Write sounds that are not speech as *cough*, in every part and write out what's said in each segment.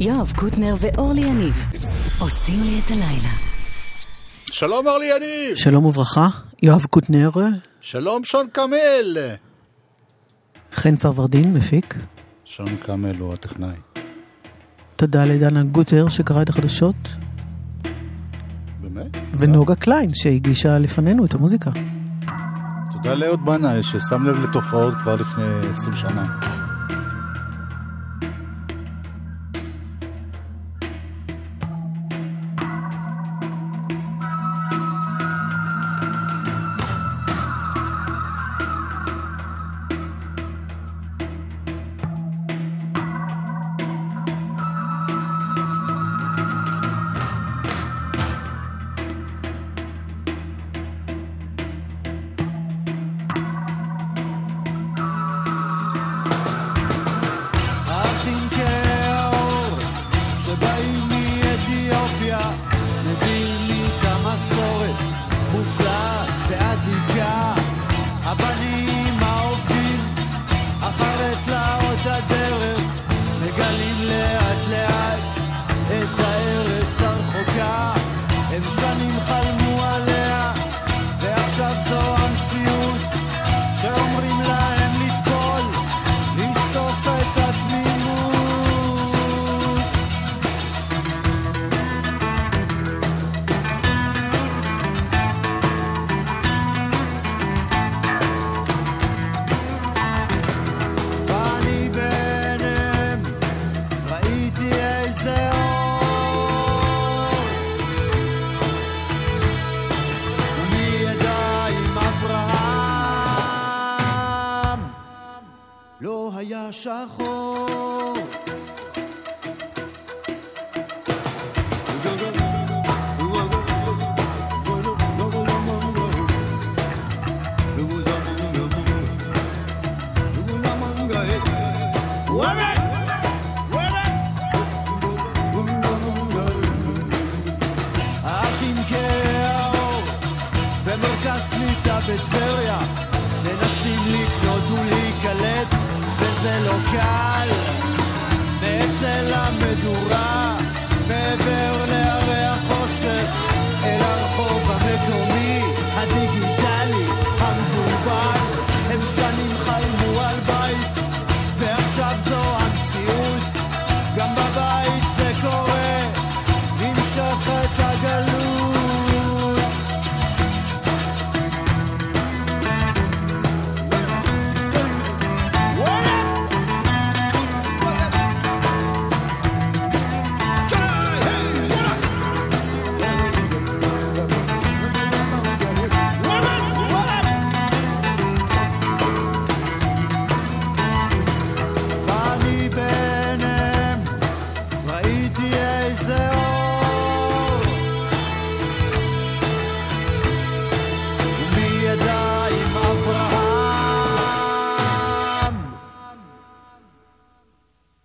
יואב קוטנר ואורלי יניב עושים לי את הלילה. שלום אורלי יניב. שלום וברכה, יואב קוטנר. שלום שון קמל. חן פרוורדין, מפיק. שון קמל הוא הטכנאי. תודה לדנה גוטר שקרא את החדשות. באמת? ונוגה קליין שהגישה לפנינו את המוזיקה. תודה לאהוד בנאי ששם לב לתופעות כבר לפני 20 שנה.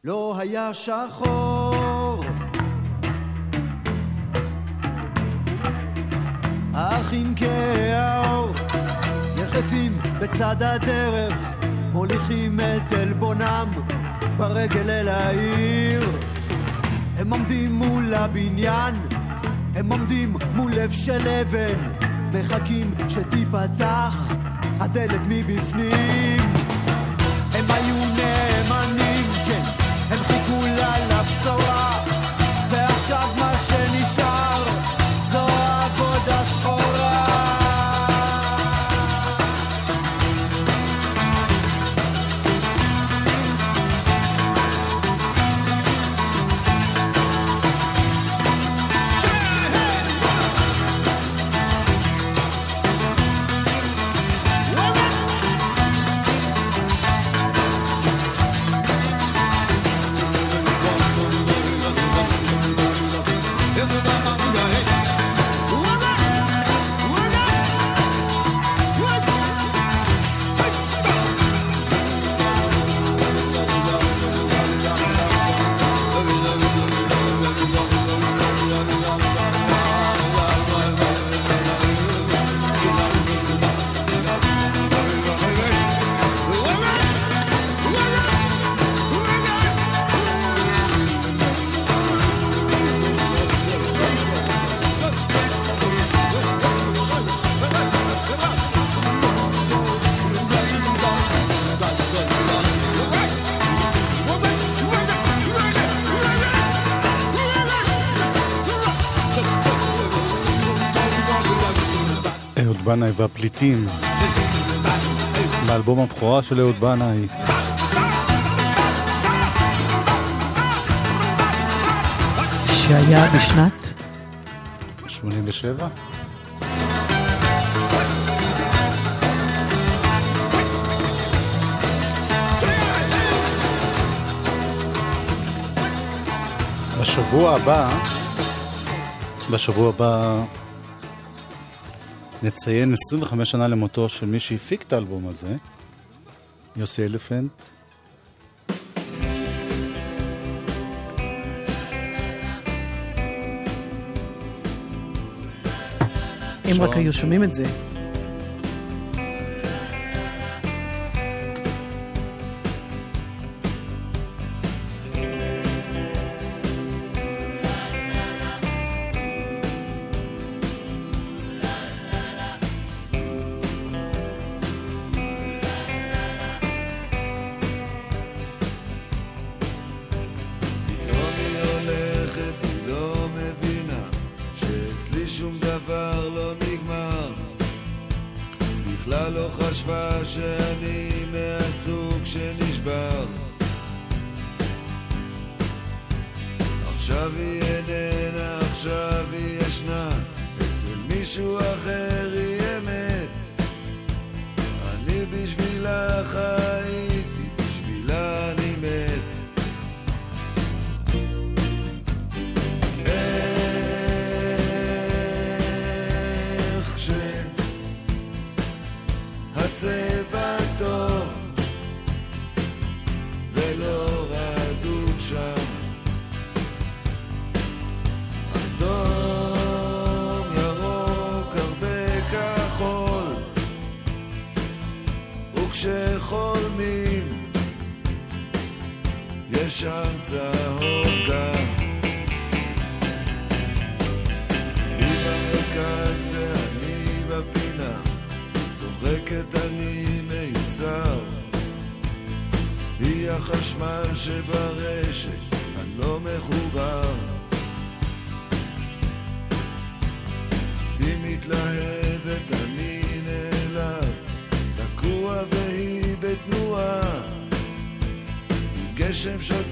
לא היה שחור. האחים כאור יחפים בצד הדרך מוליכים את עלבונם ברגל אל העיר. הם עומדים מול הבניין הם עומדים מול לב של אבן מחכים שתיפתח הדלת מבפנים. הם היו בנאי והפליטים, באלבום הבכורה של אהוד בנאי. שהיה בשנת? 87? בשבוע הבא, בשבוע הבא נציין 25 שנה למותו של מי שהפיק את האלבום הזה, יוסי אלפנט. אם רק היו שומעים את זה. שברשת אני לא מחובר. היא מתלהבת, אני נעלב, תקוע והיא בתנועה. גשם של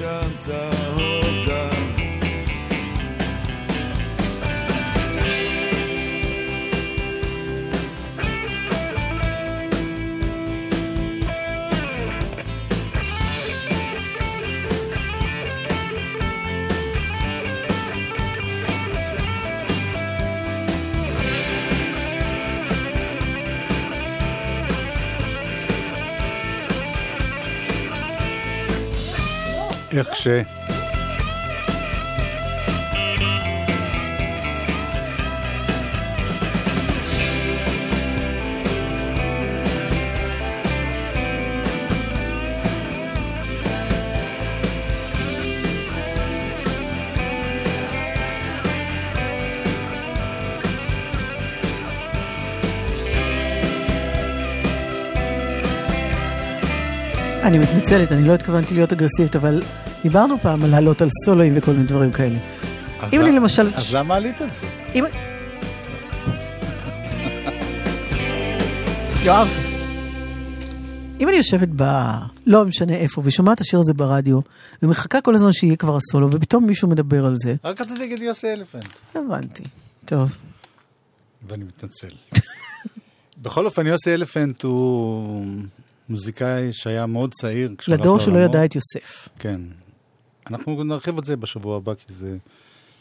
chanta כך ש... אני מתנצלת, אני לא התכוונתי להיות אגרסיבית, אבל דיברנו פעם על לעלות על סולואים וכל מיני דברים כאלה. אז אם אני למשל... אז למה עלית על זה? אם... יואב, אם אני יושבת ב... לא משנה איפה, ושומעת את השיר הזה ברדיו, ומחכה כל הזמן שיהיה כבר הסולו, ופתאום מישהו מדבר על זה, רק רציתי להגיד יוסי אלפנט, הבנתי. טוב. ואני מתנצל. *laughs* בכל אופן, יוסי אלפנט הוא מוזיקאי שהיה מאוד צעיר. לדור שלא. ידע את יוסף. כן. אנחנו נרחיב את זה בשבוע הבא, כי זה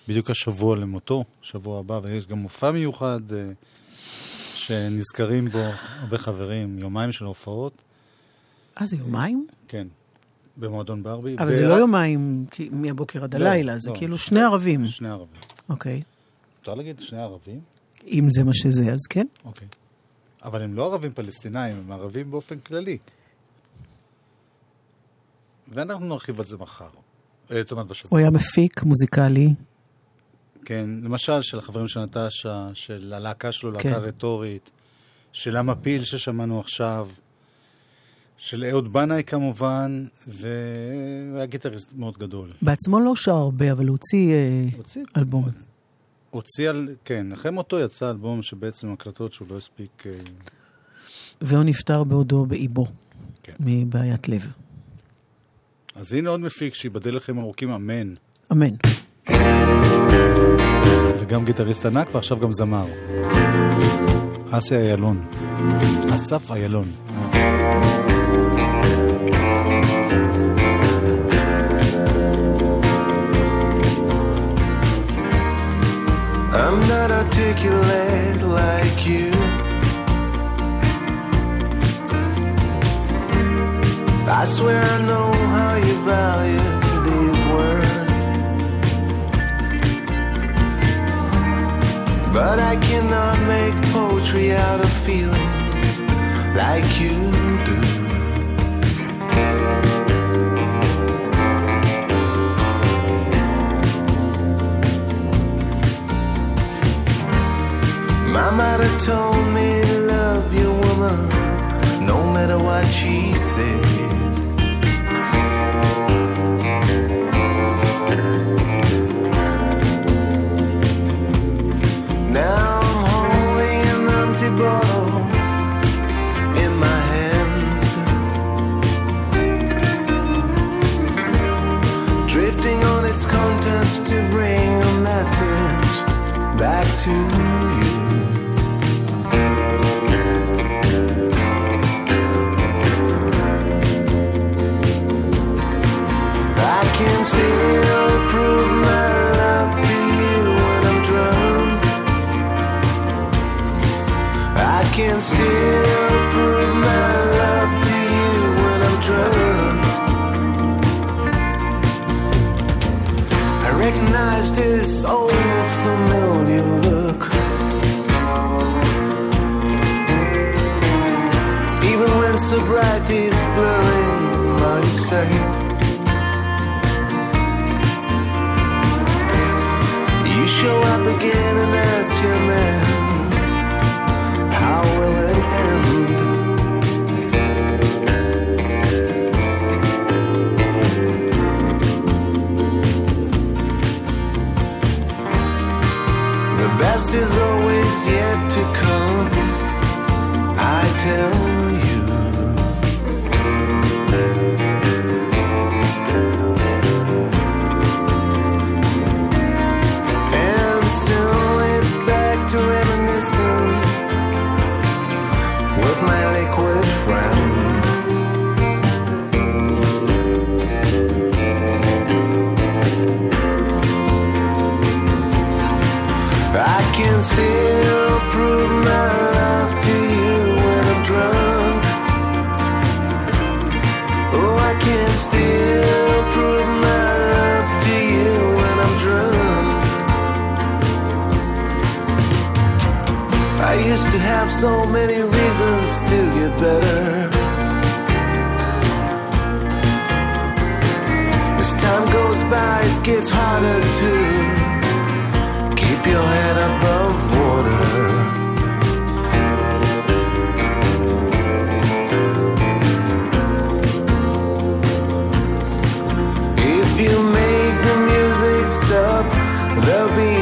בדיוק השבוע למותו, שבוע הבא, ויש גם מופע מיוחד אה, שנזכרים בו הרבה חברים, יומיים של הופעות, אה, זה יומיים? כן, במועדון ברבי. אבל זה ורק- לא יומיים כי- מהבוקר עד לא, הלילה, זה לא. כאילו שני ערבים. שני ערבים. אוקיי. מותר להגיד שני ערבים? אם זה מה שזה, אז כן. אוקיי. אבל הם לא ערבים פלסטינאים, הם ערבים באופן כללי. ואנחנו נרחיב על זה מחר. אה, זאת אומרת בשבוע. הוא היה מפיק מוזיקלי. כן, למשל של החברים של נטשה, של הלהקה שלו, להקה כן. רטורית, של המפיל ששמענו עכשיו, של אהוד בנאי כמובן, והוא היה גיטריסט מאוד גדול. בעצמו לא שר הרבה, אבל הוא הוציא אה, הוציא, אלבום. הוציא על, כן, אחרי מותו יצא אלבום שבעצם הקלטות שהוא לא הספיק, אה, והוא נפטר בעודו באיבו, כן. מבעיית לב. אז הנה עוד מפיק שיבדל לכם ארוכים, אמן. אמן. וגם גיטריסט ענק, ועכשיו גם זמר. אסי איילון. אסף איילון. I'm not articulate like you. I swear I know how you value these words. But I cannot make poetry out of feelings like you do. My mother told me matter what she says. Now I'm holding an empty bottle in my hand, drifting on its contents to bring a message back to this old familiar look. Even when sobriety is blurring my sight. You show up again and ask your man, how will it best is always yet to come, I tell you. And soon it's back to reminiscing with my so many reasons to get better. As time goes by, it gets harder to your head above water. If you make the music stop, there'll be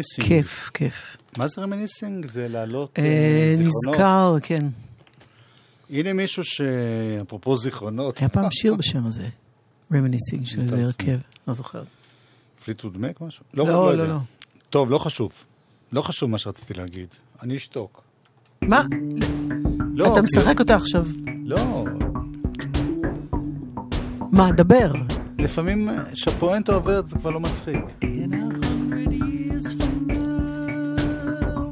reminiscing. כיף, כיף. מה זה reminiscing? זה להעלות אה, אה, זיכרונות. נזכר, כן. הנה מישהו שאפרופו זיכרונות, היה פעם שיר בשם הזה, Reminiscing, של איזה. הרכב, לא זוכר. Fleetwood Mac משהו? לא, יודע. לא, לא. טוב, לא חשוב. לא חשוב מה שרציתי להגיד. אני אשתוק. מה? לא, אתה כי- משחק אותה עכשיו. לא, מה, דבר. לפעמים אה, כשהפואנטה עוברת זה כבר לא מצחיק.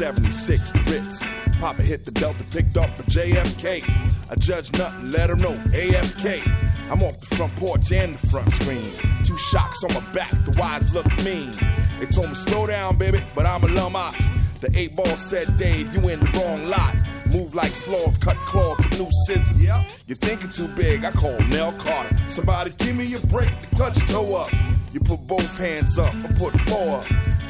76, the Ritz. Papa hit the Delta, picked up a JFK. I judge nothing, let her know AFK. I'm off the front porch and the front screen. Two shocks on my back, the wise look mean. They told me slow down, baby, but I'm a lum ox. The eight ball said, Dave, you in the wrong lot. Move like sloth, cut cloth with new scissors. You're thinking too big, I call Nell Carter. Somebody give me a break, the clutch toe up. You put both hands up, I put four up.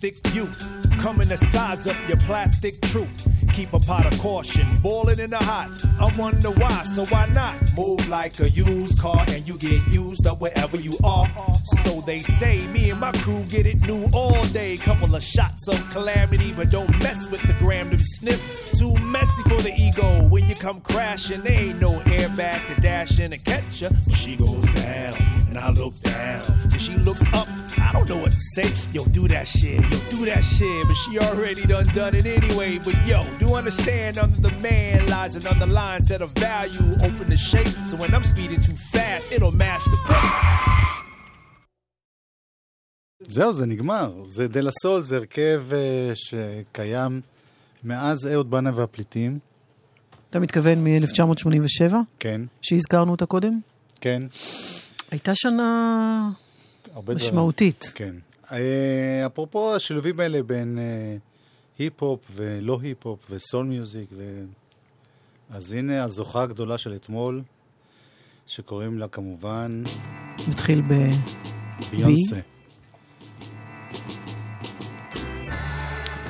the elastic youth coming to size up your plastic truth. Keep a pot of caution, boiling in the hot. I wonder why, so why not? Move like a used car and you get used up wherever you are. So they say, me and my crew get it new all day. Couple of shots of calamity, but don't mess with the gram to be sniffed. Too messy for the ego. When you come crashing, there ain't no airbag to dash in and catch ya. She goes down, and I look down. She looks up, I don't know what to say. Yo, do that shit, yo, do that shit. But she already done done it anyway. But yo, do understand under the man lies an underlying set of value. Open the shape, so when I'm speeding too fast, it'll mash the brake. זהו, זה נגמר. זה דלה סול, זה הרכב אה, שקיים מאז אהוד בנה והפליטים. אתה מתכוון מ-1987, כן, שהזכרנו אותה קודם? כן. הייתה שנה הרבה דברים. משמעותית. כן. אה, אפרופו השילובים האלה בין אה, היפ-הופ ולא היפ-הופ ו soul music, ו... אז הנה הזוכה הגדולה של אתמול, שקוראים לה כמובן מתחיל ב... ביונסה.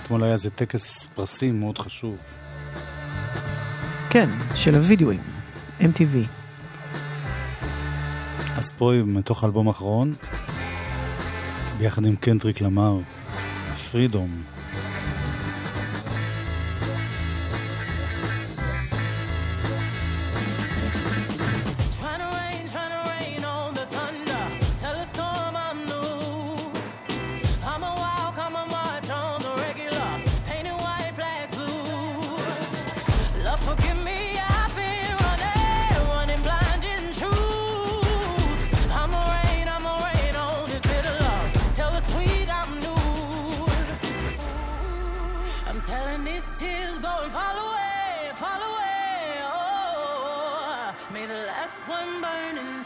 אתמול היה איזה טקס פרסים מאוד חשוב. כן, של הווידאוים, MTV. אז פה מתוך האלבום האחרון, ביחד עם קנטריק למר, פרידום.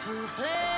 to flame.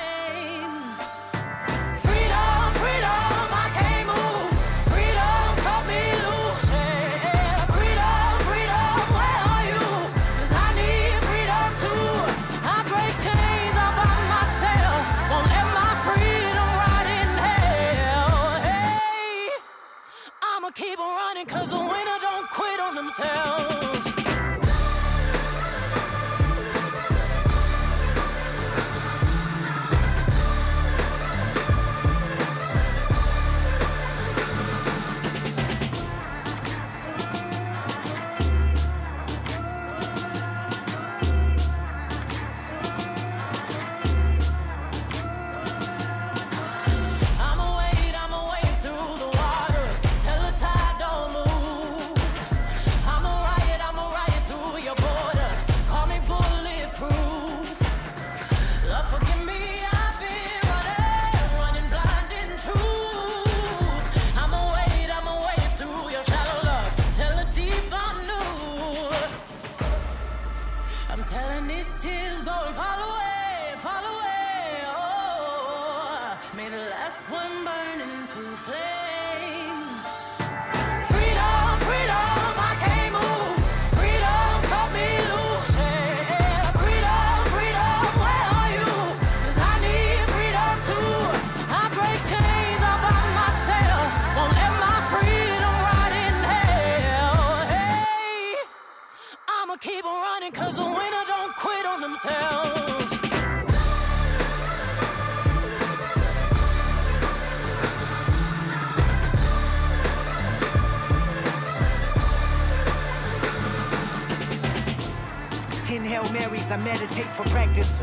I meditate for practice.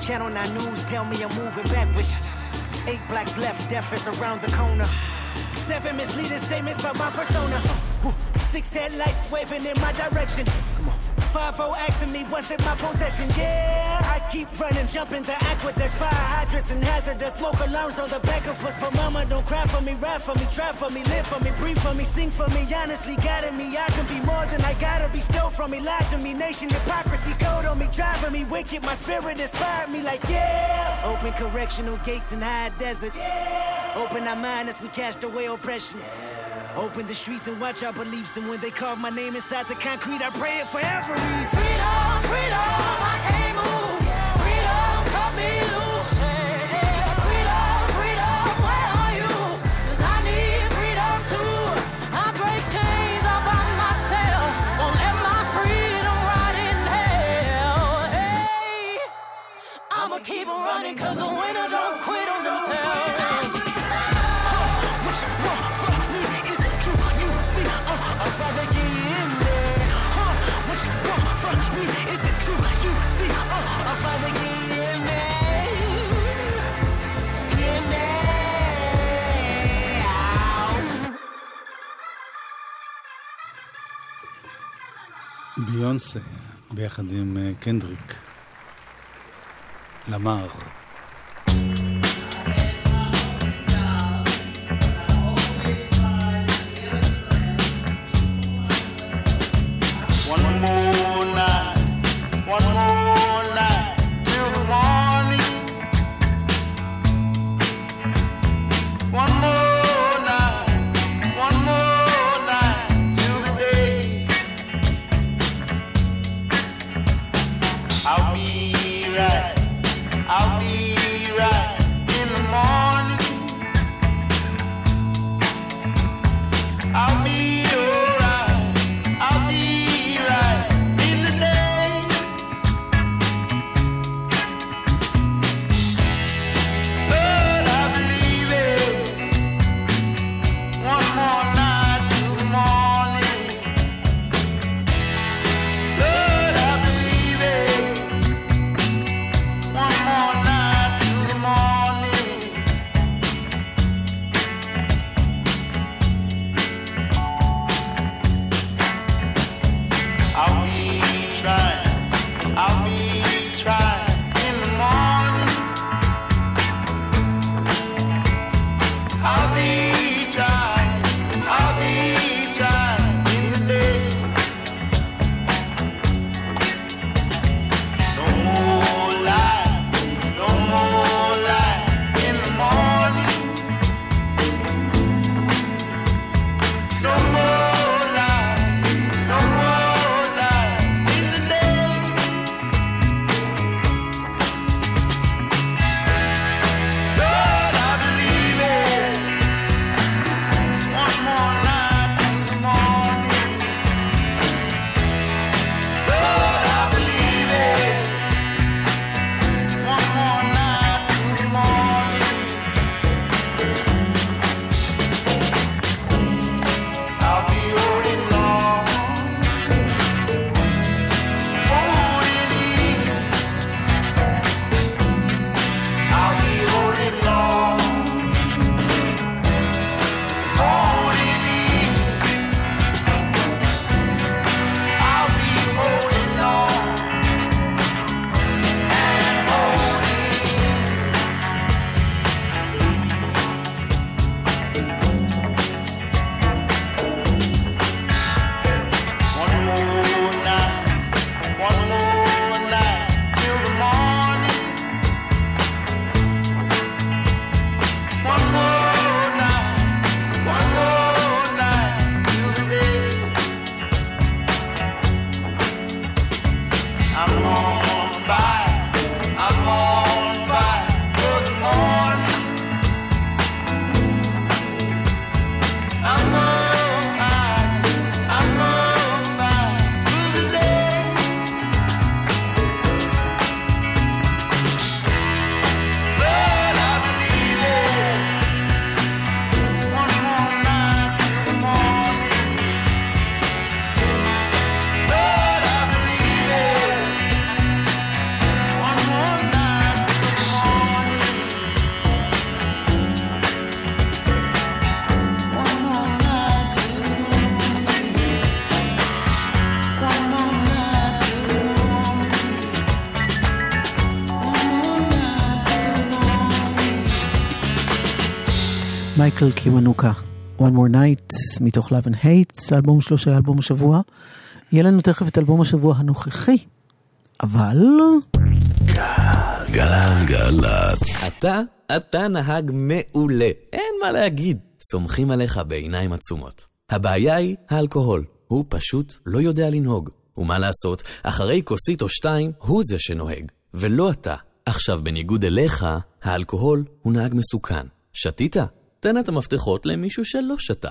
Channel 9 News tell me I'm moving backwards. Eight blacks left, deaf is around the corner. Seven misleading statements about my persona. Six headlights waving in my direction. Come on. Five O asking me what's in my possession. Yeah, keep running, jumping the aqueducts, fire hydrants and hazardous smoke alarms on the back of us. But mama, don't cry for me, ride for me, try for me, live for me, breathe for me, sing for me. Honestly, guiding me, I can be more than I gotta be. Stole from me, lied to me, nation hypocrisy, code on me, driving me wicked. My spirit inspired me, like yeah. Open correctional gates in high desert. Yeah. Open our mind as we cast away oppression. Yeah. Open the streets and watch our beliefs. And when they carve my name inside the concrete, I pray it forever. Freedom, freedom, ביונסה, ביחד עם אה, קנדריק. למר. מייקל קיוונוקה, One More Night, מתוך Love and Hate, האלבום שלו שהיה אלבום השבוע. יהיה לנו תכף את אלבום השבוע הנוכחי, אבל... גלגלצ. אתה, אתה נהג מעולה, אין מה להגיד. סומכים עליך בעיניים עצומות. הבעיה היא האלכוהול, הוא פשוט לא יודע לנהוג. ומה לעשות, אחרי כוסית או שתיים, הוא זה שנוהג, ולא אתה. עכשיו, בניגוד אליך, האלכוהול הוא נהג מסוכן. שתית? תן את המפתחות למישהו שלא שתה.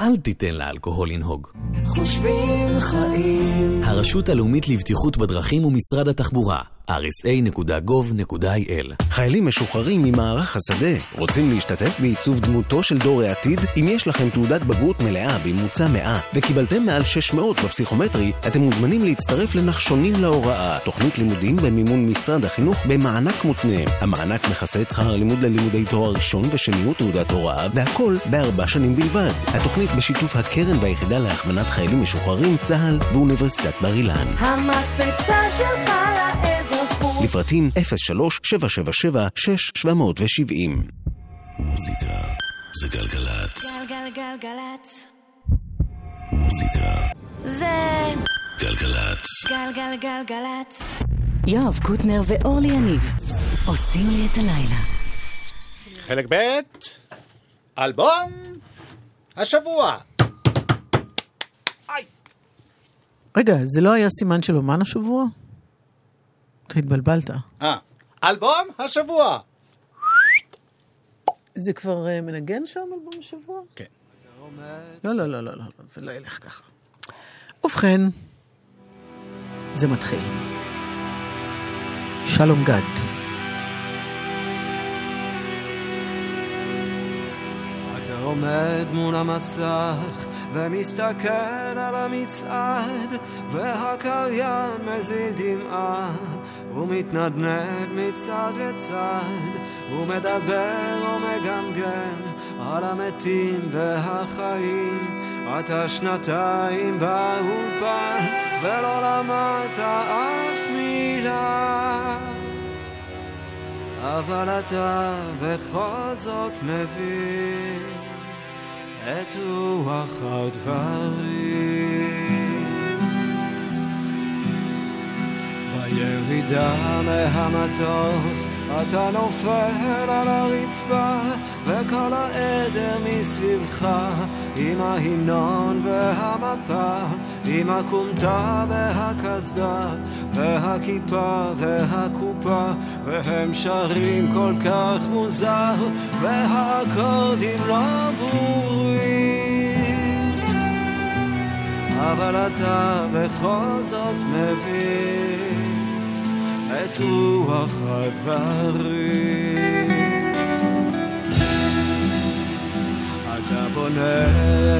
אל תיתן לאלכוהול לנהוג. חושבים חיים הרשות הלאומית לבטיחות בדרכים ומשרד התחבורה, rsa.gov.il חיילים משוחררים ממערך השדה רוצים להשתתף בעיצוב דמותו של דור העתיד? אם יש לכם תעודת בגרות מלאה בממוצע 100 וקיבלתם מעל 600 בפסיכומטרי, אתם מוזמנים להצטרף לנחשונים להוראה, תוכנית לימודים במימון משרד החינוך במענק מותנה. המענק מכסה את שכר הלימוד ללימודי תואר ראשון ושניות תעודת הוראה, והכל בארבע שנים בלבד. התוכנית בשיתוף הקרן והיחידה להכוונת חיילים משוחררים, צה"ל ואוניברסיטת בר אילן. המקפצה שלך לאזרחות לפרטים 03-777-6770 מוזיקה זה גלגלצ. גלגלגלגלצ מוזיקה זה גלגלצ. גלגלגלגלצ יואב קוטנר ואורלי יניב עושים לי את הלילה. חלק ב', אלבום השבוע. רגע, זה לא היה סימן של אומן השבוע? התבלבלת. אה, אלבום השבוע. זה כבר אה, מנגן שם אלבום השבוע? כן. לא, לא, לא, לא, לא, לא, זה לא ילך ככה. ובכן, זה מתחיל. שלום גד. עומד מול המסך ומסתכל על המצעד והקריין מזיל דמעה ומתנדנד מצד לצד ומדבר ומגמגם על המתים והחיים אתה שנתיים באולפן ולא למדת אף מילה אבל אתה בכל זאת מבין את רוח הדברים. בירידה מהמטוס אתה נופל על הרצפה וכל העדר מסביבך עם ההמנון והמפה עם הכומתה והקסדה והכיפה והקופה והם שרים כל כך מוזר והאקורדים לא ברורים אבל אתה בכל זאת מבין את רוח הדברים. אתה בונה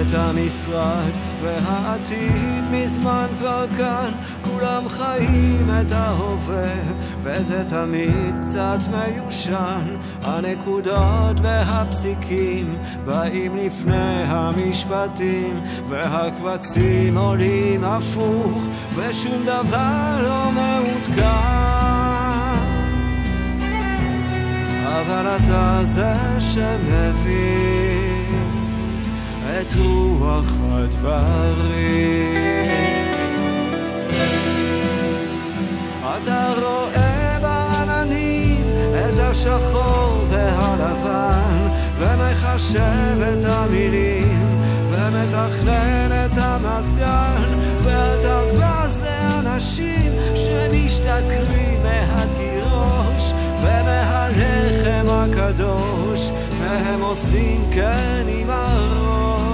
את המשרד והעתיד מזמן כבר כאן כולם חיים את ההווה וזה תמיד קצת מיושן הנקודות והפסיקים באים לפני המשפטים והקבצים עולים הפוך ושום דבר לא מעודכן אבל אתה זה שמבין את רוח הדברים. אתה רואה בעננים את השחור והלבן ומחשב את המילים ומתכנן את המזגן ואתה בז לאנשים שמשתכרים מהתירוש ומהלחם הקדוש והם עושים כן עם הראש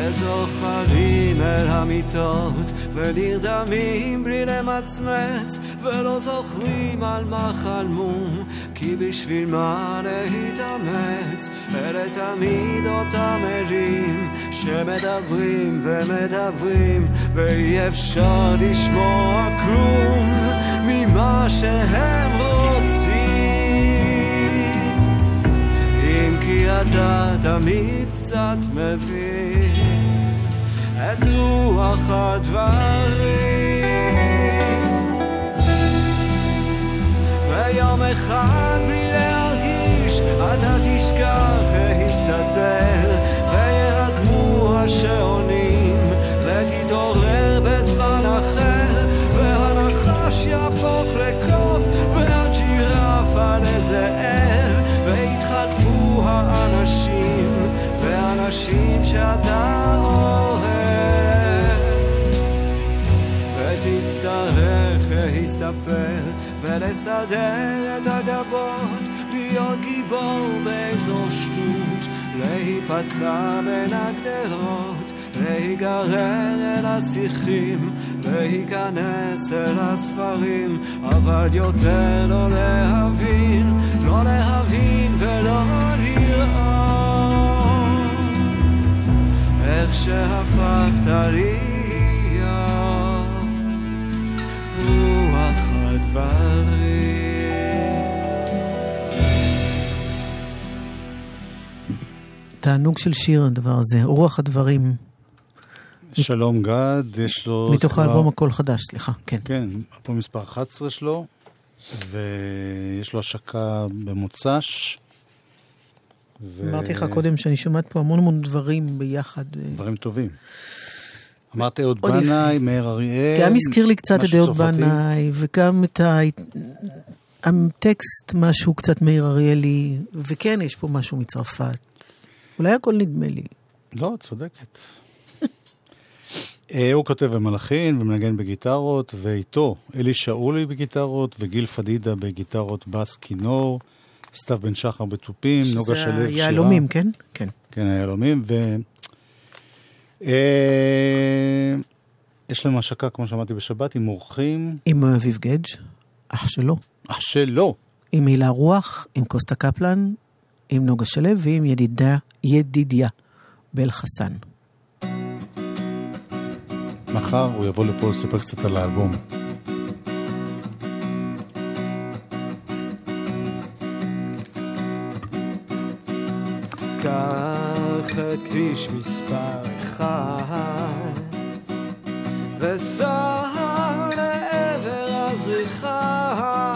וזוחלים אל המיטות ונרדמים בלי למצמץ ולא זוכרים על מה חלמו כי בשביל מה להתאמץ? אלה תמיד אותם מילים שמדברים ומדברים ואי אפשר לשמוע כלום ממה שהם רוצים. אם כי אתה תמיד קצת מבין את רוח הדברים. ויום אחד בלי להרגיש אתה תשכח להסתתר, וירדמו השעונים, ותתעורר בזמן אחר, והנחש יהפוך לקוף, והג'ירפה לזאב, ויתחלפו האנשים, והאנשים שאתה להסתפר ולסדר את הגבות, להיות גיבור באיזו שטות, להיפצע בין הגדרות, להיגרר אל השיחים, להיכנס אל הספרים, אבל יותר לא להבין, לא להבין ולא לראות. איך שהפכת להיות תענוג של שיר הדבר הזה, רוח הדברים, שלום גד, יש לו... מתוך סדרה- האלבום הכל חדש, סליחה, כן. כן, אלבום מספר 11 שלו, ויש לו השקה במוצ"ש. ו- אמרתי לך קודם שאני שומעת פה המון המון דברים ביחד. אה, דברים טובים. אמרת אהוד. בנאי, מאיר אריאל. גם הזכיר לי קצת את אהוד. בנאי, וגם את ה... הטקסט, משהו קצת מאיר אריאלי, וכן, יש פה משהו מצרפת. אולי הכל נדמה לי. לא, את צודקת. אה, הוא כותב ומלחין ומנגן בגיטרות, ואיתו אלי שאולי בגיטרות, וגיל פדידה בגיטרות בס כינור, סתיו בן שחר בתופים, נוגה שלו שזה שירה. היהלומים, כן? כן. כן, היהלומים, ו... יש להם השקה, כמו שאמרתי, בשבת, עם אורחים, עם אביב גדג', אח שלו. אח שלו. עם הילה רוח, עם קוסטה קפלן, עם נוגה שלו ועם ידידה, ידידיה בל חסן. מחר הוא יבוא לפה לספר קצת על האלבום. קח כביש מספר אחד וסע לעבר הזריחה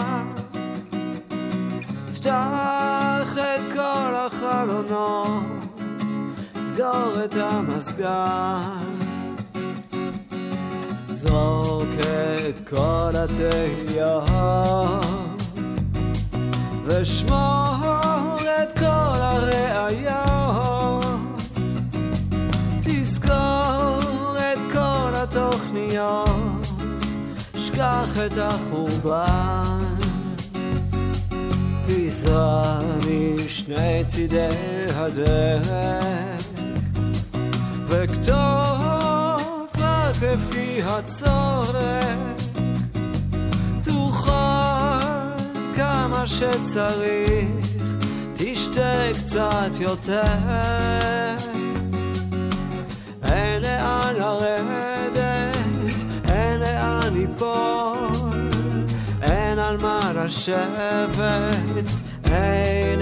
פתח את כל החלונות סגור את המזגן. זרוק את כל התהיות ושמור את כל הראיות התוכניות שכח את החורבן. תזרע משני צידי הדרך. וכתוב רק לפי הצורך תאכל כמה שצריך, תשתה קצת יותר. מה לשבת, אין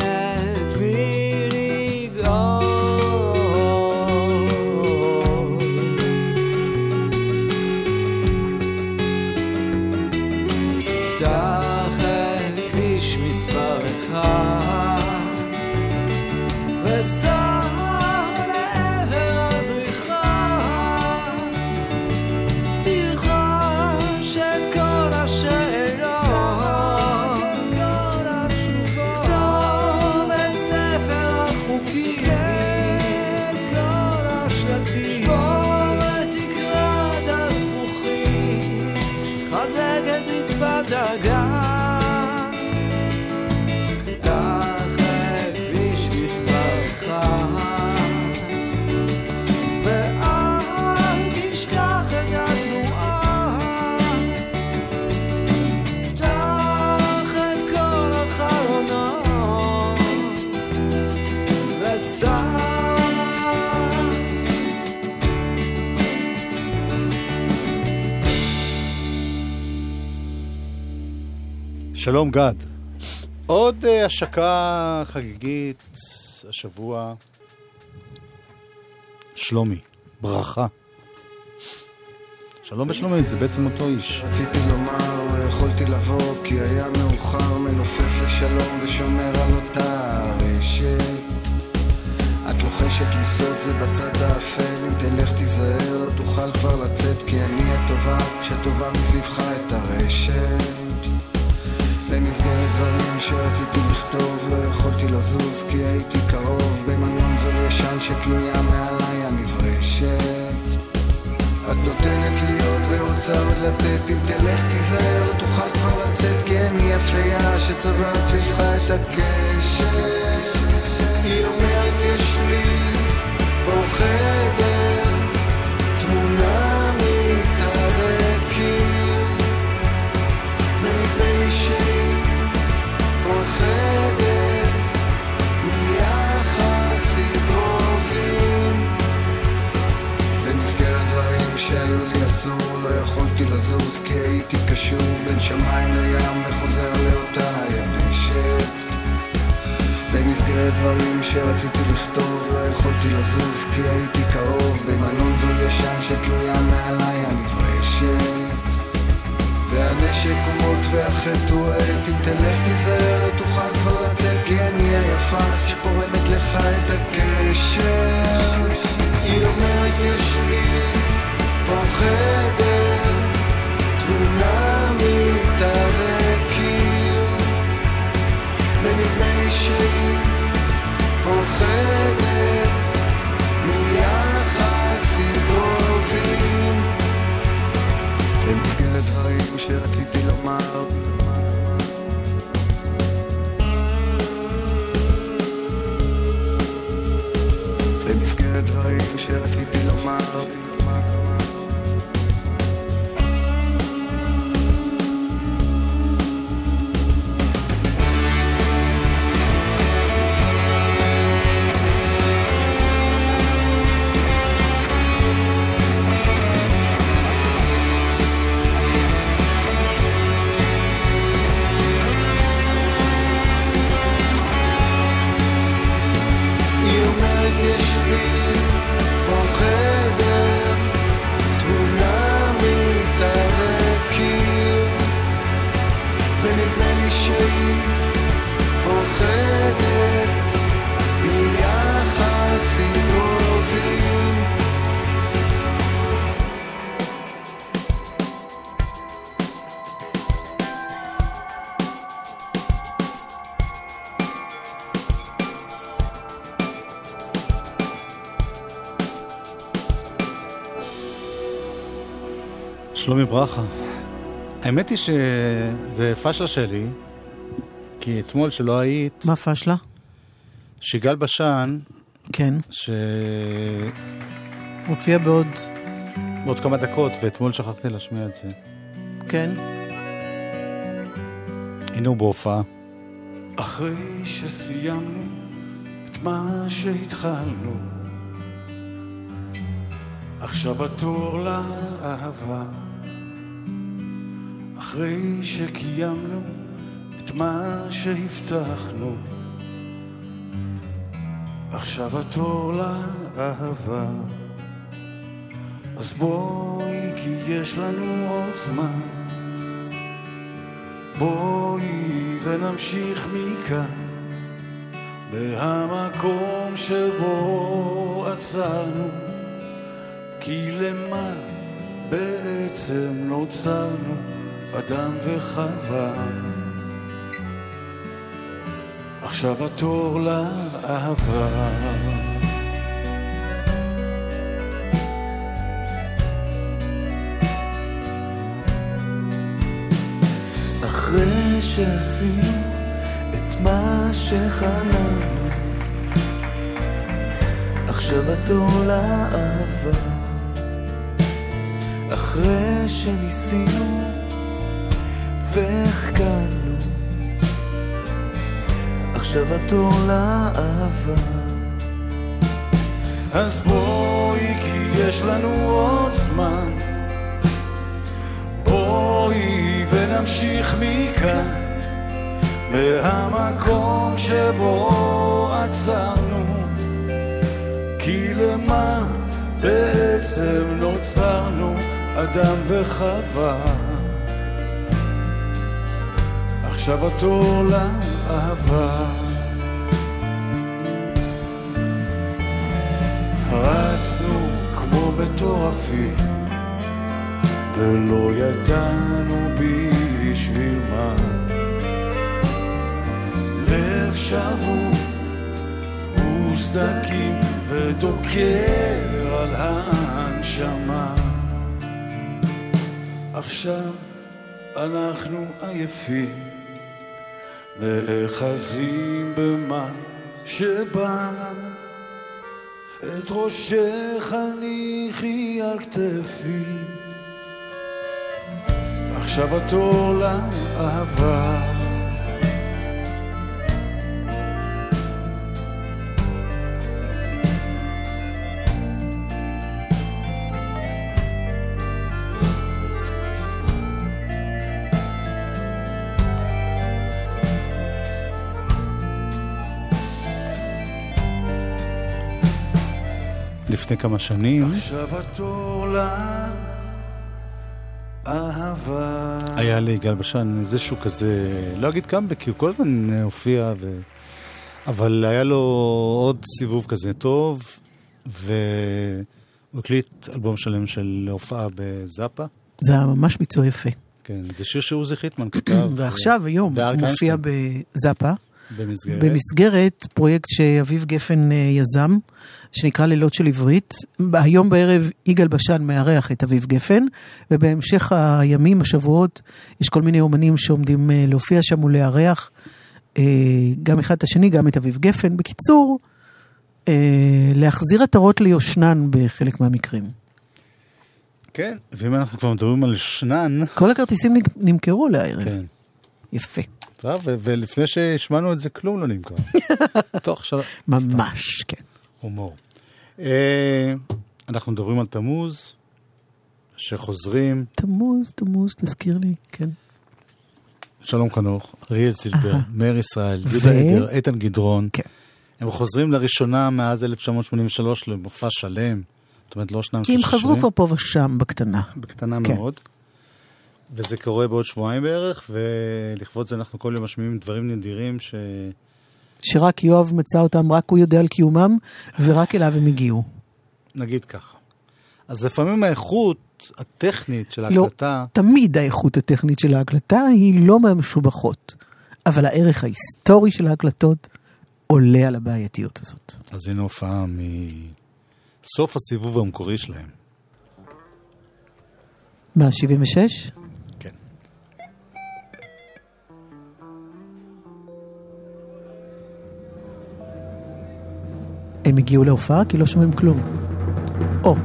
שלום גד. עוד אה, השקה חגיגית השבוע. שלומי, ברכה. שלום ושלומי, זה בעצם אותו איש. רציתי לומר יכולתי לבוא כי היה מאוחר מנופף לשלום ושומר על אותה רשת את לוחשת לי סוד זה בצד האפל אם תלך תיזהר לא תוכל כבר לצאת כי אני הטובה שטובה מסביבך את הרשת במסגרת דברים שרציתי לכתוב לא יכולתי לזוז כי הייתי קרוב. במלון זול ישן שתלויה מעליי הנברשת. את נותנת לי עוד ורוצה עוד לתת אם תלך תיזהר לא תוכל כבר לצאת כי אני אפליה שצובעת סביבך את הקשת. היא אומרת יש לי פה קשור בין שמיים לים וחוזר לאותה יבשת. במסגרת דברים שרציתי לכתוב לא יכולתי לזוז כי הייתי קרוב. במלון זול ישן שתלויה מעליי הנברשת והנשק הוא מוט והחטא הוא עט. אם תלך תיזהר לא תוכל כבר לצאת כי אני היפה שפורמת לך את הקשר. היא אומרת יש לי פה חדר תמונה ונדמה לי שהיא פוחדת מיחסים קרובים במסגרת דברים שרציתי לומר שלומי ברכה. האמת היא שזה פשלה שלי, כי אתמול שלא היית, מה פשלה? שיגאל בשן, כן. מופיע בעוד... בעוד כמה דקות, ואתמול שכחתי להשמיע את זה. כן. הנה הוא בהופעה. אחרי שסיימנו את מה שהתחלנו, עכשיו התור לאהבה. אחרי שקיימנו את מה שהבטחנו, עכשיו התור לאהבה. אז בואי, כי יש לנו עוד זמן. בואי ונמשיך מכאן, מהמקום שבו עצרנו, כי למה בעצם נוצרנו, אדם וחווה. עכשיו התור לאהבה. אחרי שעשינו את מה שחלמנו, עכשיו התור לאהבה. אחרי שניסינו והחכמנו, עכשיו התור לאהבה. אז בואי, כי יש לנו עוד זמן. בואי ונמשיך מכאן, מהמקום שבו עצרנו. כי למה בעצם נוצרנו, אדם וחווה? עכשיו התור לאהבה. רצנו כמו מטורפים, ולא ידענו בשביל מה. לב שבור וסדקים ודוקר על הנשמה. עכשיו אנחנו עייפים, נאחזים במה שבא. את ראשך הניחי על כתפי, עכשיו התור לאהבה. לפני כמה שנים עכשיו התור לאהבה. היה ליגאל בשן איזשהו כזה, לא אגיד קאמבק, כי הוא כל הזמן הופיע, ו... אבל היה לו עוד סיבוב כזה טוב, והוא הקליט אלבום שלם של הופעה בזאפה. זה היה ממש ביצוע יפה. כן, זה שיר שעוזי חיטמן כתב. *clears throat* ועכשיו, היום, הוא מופיע בזאפה. במסגרת. במסגרת פרויקט שאביב גפן אה, יזם, שנקרא לילות של עברית. היום בערב יגאל בשן מארח את אביב גפן, ובהמשך הימים, השבועות, יש כל מיני אומנים שעומדים אה, להופיע שם ולארח, אה, גם אחד את השני, גם את אביב גפן. בקיצור, אה, להחזיר עטרות ליושנן בחלק מהמקרים. כן, ואם אנחנו כבר מדברים על שנן... כל הכרטיסים נמכרו לערב. כן. יפה. טוב, ולפני שהשמענו את זה, כלום לא נמכר. *laughs* תוך שלוש... ממש, כן. הומור. אה, אנחנו מדברים על תמוז, שחוזרים, תמוז, תמוז, תזכיר לי, כן. שלום חנוך, אריאל זילבר, אהה. מאיר ישראל, יהודה אגר, איתן גדרון. כן. הם חוזרים לראשונה מאז 1983 למופע שלם. זאת אומרת, לא שניים כי הם חזרו. כבר פה ושם בקטנה. בקטנה כן. מאוד. וזה קורה בעוד שבועיים בערך, ולכבוד זה אנחנו כל יום משמיעים דברים נדירים ש... שרק יואב מצא אותם, רק הוא יודע על קיומם, ורק אליו הם הגיעו. נגיד ככה. אז לפעמים האיכות הטכנית של לא, ההקלטה, תמיד האיכות הטכנית של ההקלטה היא לא מהמשובחות, אבל הערך ההיסטורי של ההקלטות עולה על הבעייתיות הזאת. אז הנה הופעה מסוף הסיבוב המקורי שלהם. מה, 76? הם הגיעו להופעה כי לא שומעים כלום. או,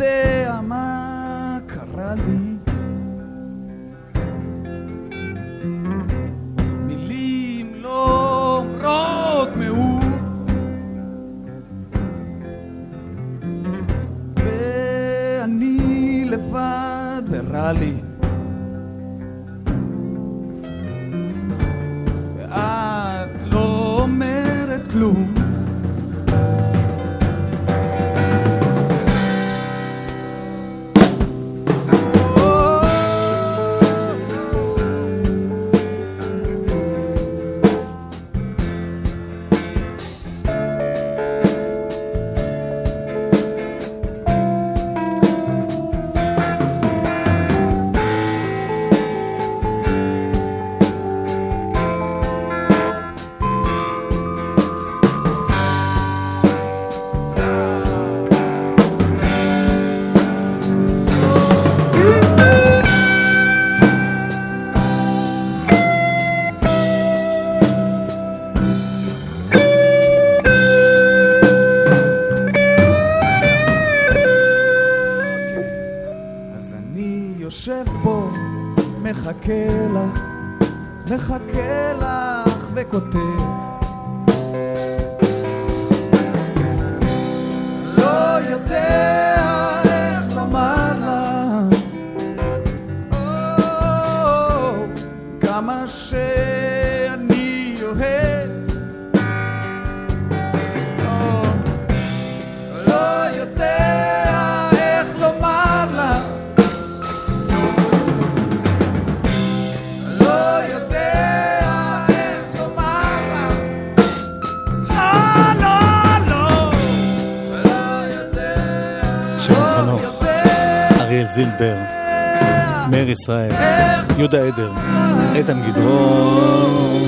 לא לך ישראל, יהודה עדר, איתן גדרון.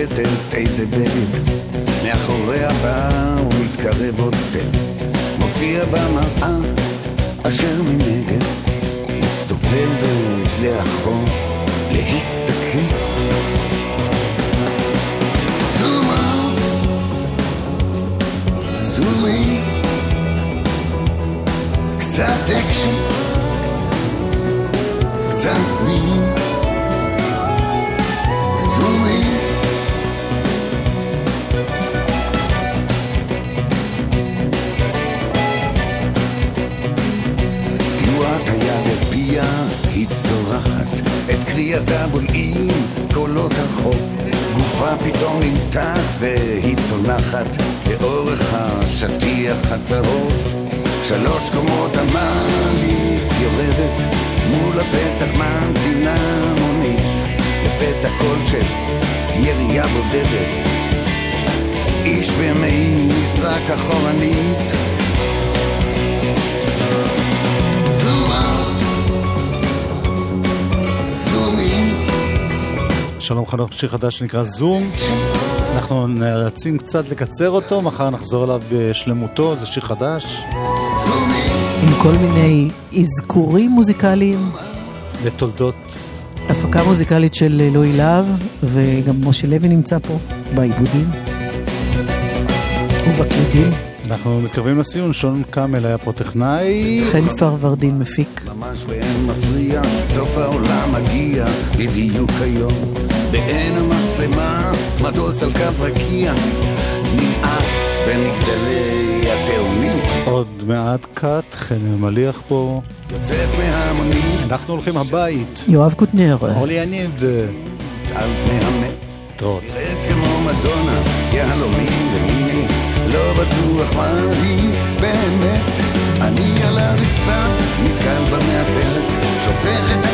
אישה פושטת איזה בגד, קריאתה בולעים קולות הרחוב. גופה פתאום נמתח והיא צונחת לאורך השטיח הצהוב. שלוש קומות המעלית יורדת, מול הפתח ממתינה מונית. לפתע קול של ירייה בודדת, איש במעיל נזרק אחורנית. שלום חנוך, שיר חדש שנקרא זום. אנחנו נאלצים קצת לקצר אותו, מחר נחזור אליו בשלמותו, זה שיר חדש. עם כל מיני אזכורים מוזיקליים, לתולדות הפקה מוזיקלית של אלוהי להב, וגם משה לוי נמצא פה בעיבודים ובקלידים. אנחנו מתקרבים לסיום, שון קאמל היה פה טכנאי. חן פרוורדין מפיק. ממש ואין מפריע, סוף העולם מגיע בדיוק היום. בעין המצלמה, מטוס על קו רקיע, נמאס במגדלי התאומים. עוד מעט קאט, חן אלמליח פה. יוצאת מההמונים, אנחנו הולכים הבית. יואב קוטנר. אורלי יניב. על פני המת. להתראות. נראית כמו מדונה, יהלומים ומיני, לא בטוח מה היא באמת. אני על הרצפה, נתקל במעפלת, שופכת